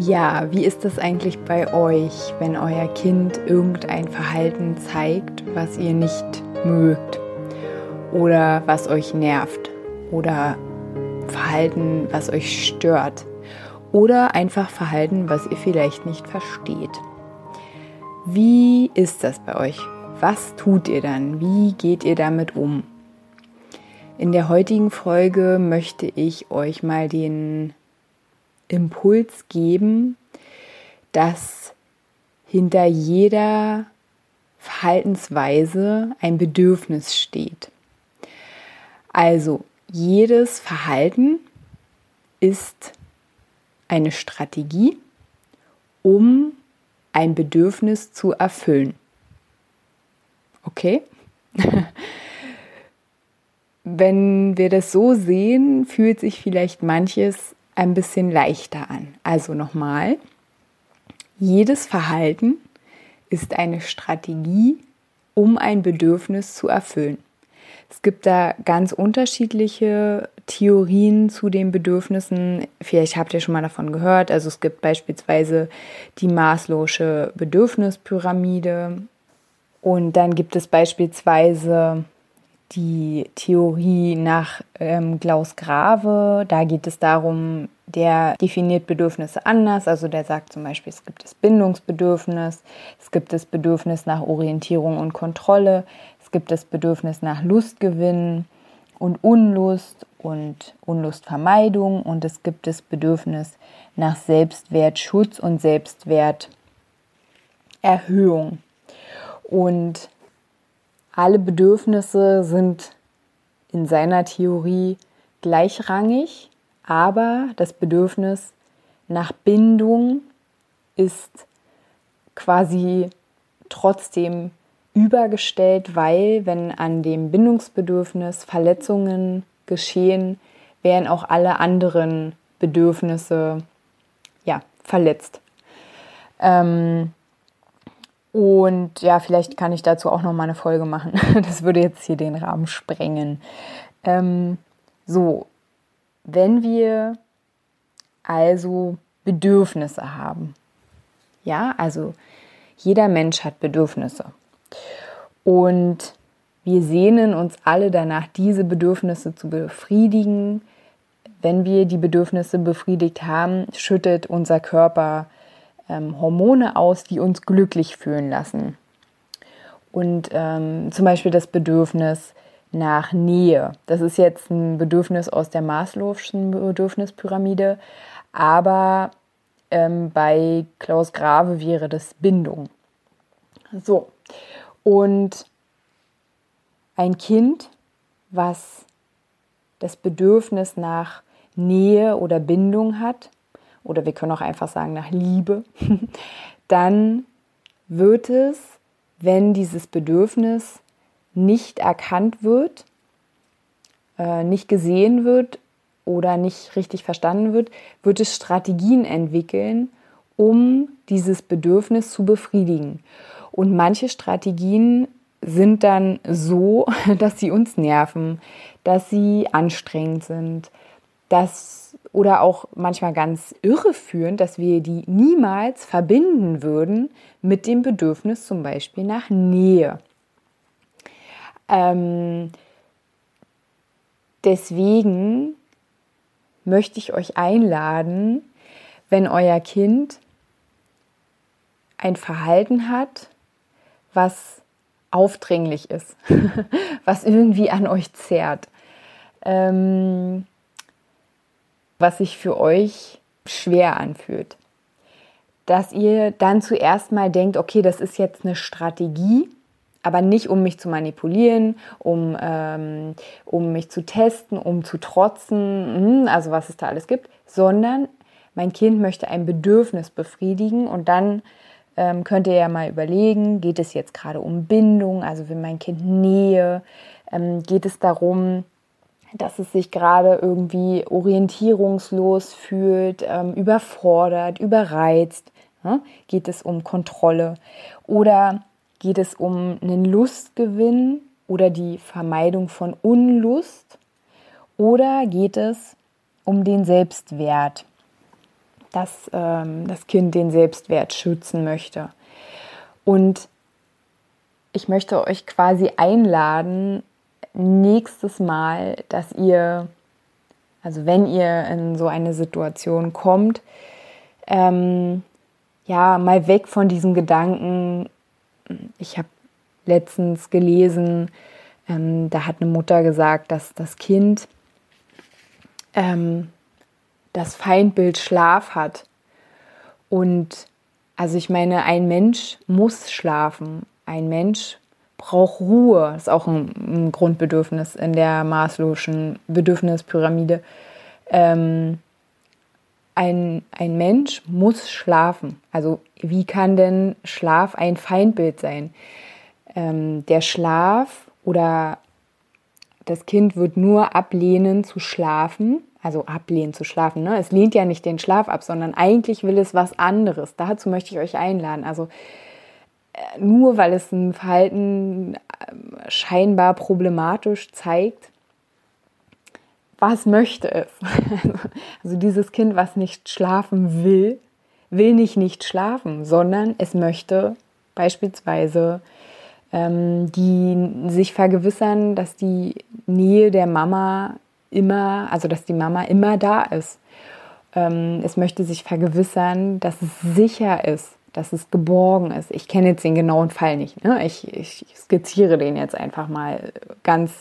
Ja, wie ist das eigentlich bei euch, wenn euer Kind irgendein Verhalten zeigt, was ihr nicht mögt oder was euch nervt oder Verhalten, was euch stört oder einfach Verhalten, was ihr vielleicht nicht versteht? Wie ist das bei euch? Was tut ihr dann? Wie geht ihr damit um? In der heutigen Folge möchte ich euch mal den Impuls geben, dass hinter jeder Verhaltensweise ein Bedürfnis steht. Also jedes Verhalten ist eine Strategie, um ein Bedürfnis zu erfüllen. Okay? Wenn wir das so sehen, fühlt sich vielleicht manches ein bisschen leichter an. Also nochmal, jedes Verhalten ist eine Strategie, um ein Bedürfnis zu erfüllen. Es gibt da ganz unterschiedliche Theorien zu den Bedürfnissen. Vielleicht habt ihr schon mal davon gehört. Also es gibt beispielsweise die Maslow'sche Bedürfnispyramide. Und dann gibt es beispielsweise die Theorie nach ähm, Klaus Grave. Da geht es darum, der definiert Bedürfnisse anders. Also der sagt zum Beispiel, es gibt das Bindungsbedürfnis, es gibt das Bedürfnis nach Orientierung und Kontrolle, es gibt das Bedürfnis nach Lustgewinn und Unlust und Unlustvermeidung und es gibt das Bedürfnis nach Selbstwertschutz und Selbstwerterhöhung. Und alle Bedürfnisse sind in seiner Theorie gleichrangig, aber das Bedürfnis nach Bindung ist quasi trotzdem übergestellt, weil wenn an dem Bindungsbedürfnis Verletzungen geschehen, werden auch alle anderen Bedürfnisse ja, verletzt. Ähm, und ja, vielleicht kann ich dazu auch noch mal eine Folge machen. Das würde jetzt hier den Rahmen sprengen. Ähm, so, wenn wir also Bedürfnisse haben, ja, also jeder Mensch hat Bedürfnisse. Und wir sehnen uns alle danach, diese Bedürfnisse zu befriedigen. Wenn wir die Bedürfnisse befriedigt haben, schüttet unser Körper ähm, Hormone aus, die uns glücklich fühlen lassen. Und ähm, zum Beispiel das Bedürfnis nach Nähe. Das ist jetzt ein Bedürfnis aus der Maslow'schen Bedürfnispyramide, aber ähm, bei Klaus Grave wäre das Bindung. So, und ein Kind, was das Bedürfnis nach Nähe oder Bindung hat, oder wir können auch einfach sagen nach Liebe, dann wird es, wenn dieses Bedürfnis nicht erkannt wird, äh, nicht gesehen wird oder nicht richtig verstanden wird, wird es Strategien entwickeln, um dieses Bedürfnis zu befriedigen. Und manche Strategien sind dann so, dass sie uns nerven, dass sie anstrengend sind, dass oder auch manchmal ganz irreführend, dass wir die niemals verbinden würden mit dem Bedürfnis zum Beispiel nach Nähe. Ähm, deswegen möchte ich euch einladen, wenn euer Kind ein Verhalten hat, was aufdringlich ist, was irgendwie an euch zerrt. Ähm, was sich für euch schwer anfühlt. Dass ihr dann zuerst mal denkt, okay, das ist jetzt eine Strategie, aber nicht um mich zu manipulieren, um, ähm, um mich zu testen, um zu trotzen, hm, also was es da alles gibt, sondern mein Kind möchte ein Bedürfnis befriedigen und dann ähm, könnt ihr ja mal überlegen, geht es jetzt gerade um Bindung, also will mein Kind Nähe, ähm, geht es darum, dass es sich gerade irgendwie orientierungslos fühlt, ähm, überfordert, überreizt, ja? geht es um Kontrolle oder geht es um einen Lustgewinn oder die Vermeidung von Unlust oder geht es um den Selbstwert, dass ähm, das Kind den Selbstwert schützen möchte. Und ich möchte euch quasi einladen, nächstes Mal, dass ihr, also wenn ihr in so eine Situation kommt, ähm, ja, mal weg von diesem Gedanken, ich habe letztens gelesen, ähm, da hat eine Mutter gesagt, dass das Kind ähm, das Feindbild Schlaf hat. Und also ich meine, ein Mensch muss schlafen. Ein Mensch braucht Ruhe. Ist auch ein, ein Grundbedürfnis in der Maßlosen Bedürfnispyramide. Ähm, ein, ein Mensch muss schlafen. Also wie kann denn Schlaf ein Feindbild sein? Ähm, der Schlaf oder das Kind wird nur ablehnen zu schlafen, also ablehnen zu schlafen. Ne? Es lehnt ja nicht den Schlaf ab, sondern eigentlich will es was anderes. Dazu möchte ich euch einladen. Also nur weil es ein Verhalten äh, scheinbar problematisch zeigt, was möchte es? Also dieses Kind, was nicht schlafen will, will nicht nicht schlafen, sondern es möchte beispielsweise ähm, die sich vergewissern, dass die Nähe der Mama immer, also dass die Mama immer da ist. Ähm, es möchte sich vergewissern, dass es sicher ist, dass es geborgen ist. Ich kenne jetzt den genauen Fall nicht. Ne? Ich, ich, skizziere den jetzt einfach mal ganz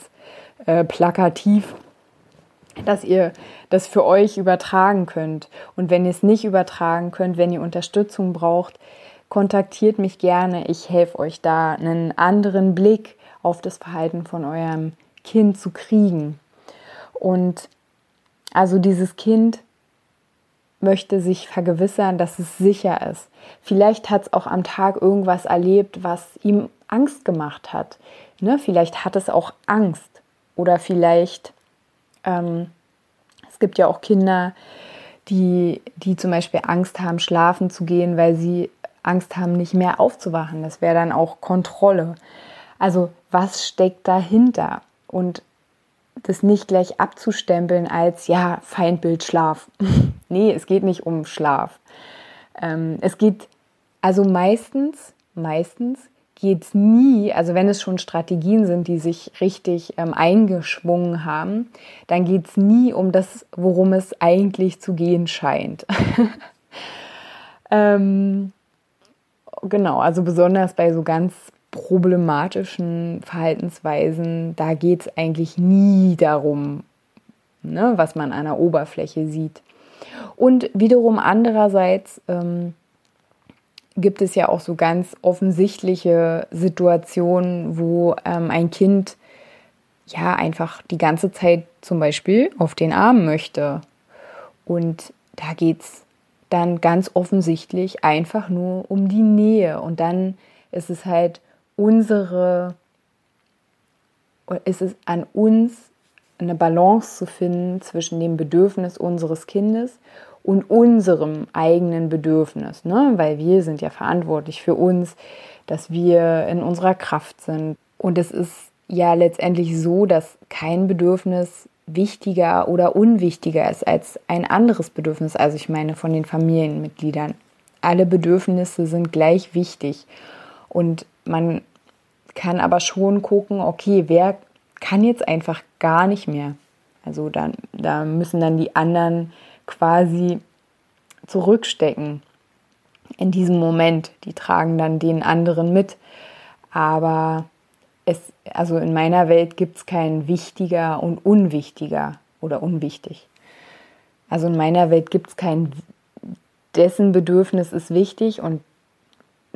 äh, plakativ, dass ihr das für euch übertragen könnt. Und wenn ihr es nicht übertragen könnt, wenn ihr Unterstützung braucht, kontaktiert mich gerne. Ich helfe euch da, einen anderen Blick auf das Verhalten von eurem Kind zu kriegen. Und also dieses Kind möchte sich vergewissern, dass es sicher ist. Vielleicht hat es auch am Tag irgendwas erlebt, was ihm Angst gemacht hat. Ne? Vielleicht hat es auch Angst. Oder vielleicht, ähm, es gibt ja auch Kinder, die, die zum Beispiel Angst haben, schlafen zu gehen, weil sie Angst haben, nicht mehr aufzuwachen. Das wäre dann auch Kontrolle. Also was steckt dahinter? Und das nicht gleich abzustempeln als, ja, Feindbild Schlaf. nee, es geht nicht um Schlaf. Ähm, es geht, also meistens, meistens geht es nie, also wenn es schon Strategien sind, die sich richtig ähm, eingeschwungen haben, dann geht es nie um das, worum es eigentlich zu gehen scheint. ähm, genau, also besonders bei so ganz problematischen Verhaltensweisen, da geht es eigentlich nie darum, ne, was man an der Oberfläche sieht. Und wiederum andererseits ähm, gibt es ja auch so ganz offensichtliche Situationen, wo ähm, ein Kind ja einfach die ganze Zeit zum Beispiel auf den Arm möchte. Und da geht es dann ganz offensichtlich einfach nur um die Nähe. Und dann ist es halt unsere, ist es an uns, eine Balance zu finden zwischen dem Bedürfnis unseres Kindes und unserem eigenen Bedürfnis, ne? weil wir sind ja verantwortlich für uns, dass wir in unserer Kraft sind. Und es ist ja letztendlich so, dass kein Bedürfnis wichtiger oder unwichtiger ist als ein anderes Bedürfnis. Also ich meine von den Familienmitgliedern. Alle Bedürfnisse sind gleich wichtig. Und man kann aber schon gucken, okay, wer kann jetzt einfach gar nicht mehr. Also dann, da müssen dann die anderen quasi zurückstecken in diesem Moment. Die tragen dann den anderen mit. Aber es, also in meiner Welt gibt es kein wichtiger und unwichtiger oder unwichtig. Also in meiner Welt gibt es kein, dessen Bedürfnis ist wichtig und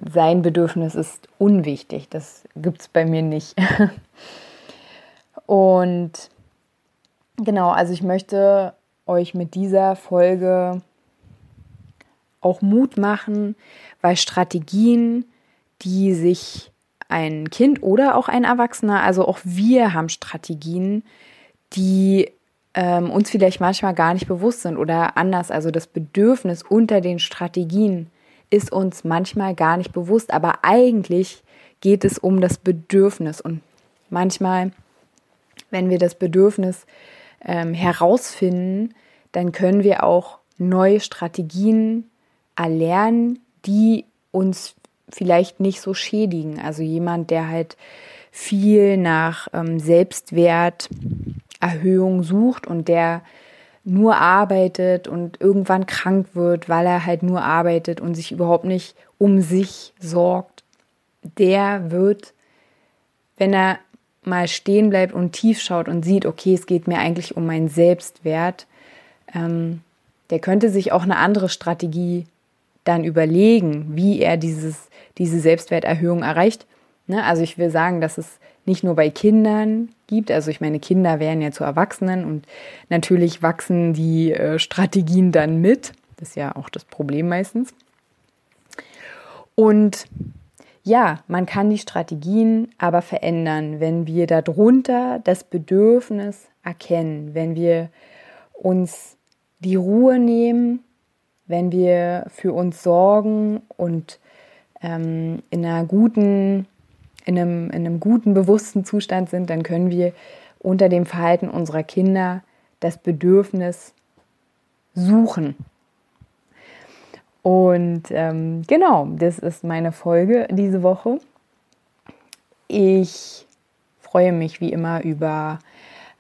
sein Bedürfnis ist unwichtig. Das gibt es bei mir nicht. und genau, also ich möchte euch mit dieser Folge auch Mut machen, weil Strategien, die sich ein Kind oder auch ein Erwachsener, also auch wir haben Strategien, die ähm, uns vielleicht manchmal gar nicht bewusst sind oder anders. Also das Bedürfnis unter den Strategien ist uns manchmal gar nicht bewusst, aber eigentlich geht es um das Bedürfnis und manchmal, wenn wir das Bedürfnis ähm, herausfinden, dann können wir auch neue Strategien erlernen, die uns vielleicht nicht so schädigen. Also jemand, der halt viel nach ähm, Selbstwerterhöhung sucht und der nur arbeitet und irgendwann krank wird, weil er halt nur arbeitet und sich überhaupt nicht um sich sorgt, der wird, wenn er mal stehen bleibt und tief schaut und sieht, okay, es geht mir eigentlich um meinen Selbstwert, ähm, der könnte sich auch eine andere Strategie dann überlegen, wie er dieses, diese Selbstwerterhöhung erreicht. Ne? Also ich will sagen, dass es nicht nur bei Kindern gibt, also ich meine, Kinder werden ja zu Erwachsenen und natürlich wachsen die äh, Strategien dann mit. Das ist ja auch das Problem meistens. Und ja, man kann die Strategien aber verändern, wenn wir darunter das Bedürfnis erkennen, wenn wir uns die Ruhe nehmen, wenn wir für uns sorgen und ähm, in einer guten, in einem, in einem guten, bewussten Zustand sind, dann können wir unter dem Verhalten unserer Kinder das Bedürfnis suchen. Und ähm, genau, das ist meine Folge diese Woche. Ich freue mich wie immer über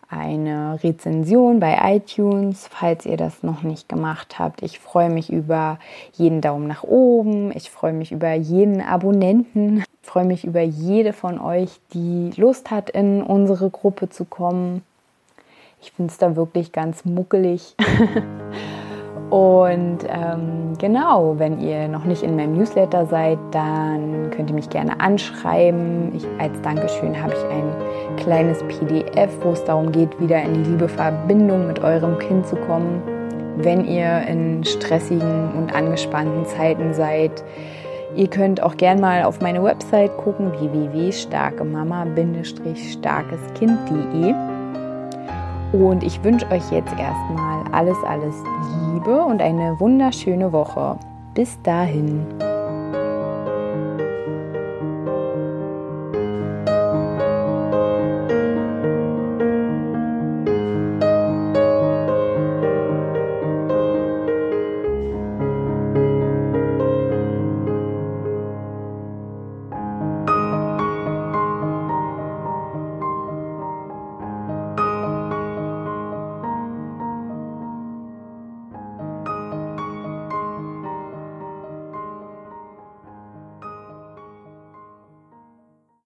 eine Rezension bei iTunes, falls ihr das noch nicht gemacht habt. Ich freue mich über jeden Daumen nach oben. Ich freue mich über jeden Abonnenten. Freue mich über jede von euch, die Lust hat, in unsere Gruppe zu kommen. Ich finde es da wirklich ganz muckelig. Und ähm, genau, wenn ihr noch nicht in meinem Newsletter seid, dann könnt ihr mich gerne anschreiben. Ich, als Dankeschön habe ich ein kleines PDF, wo es darum geht, wieder in die liebe Verbindung mit eurem Kind zu kommen, wenn ihr in stressigen und angespannten Zeiten seid. Ihr könnt auch gerne mal auf meine Website gucken, www.starkemama-starkeskind.de. Und ich wünsche euch jetzt erstmal alles, alles Liebe und eine wunderschöne Woche. Bis dahin.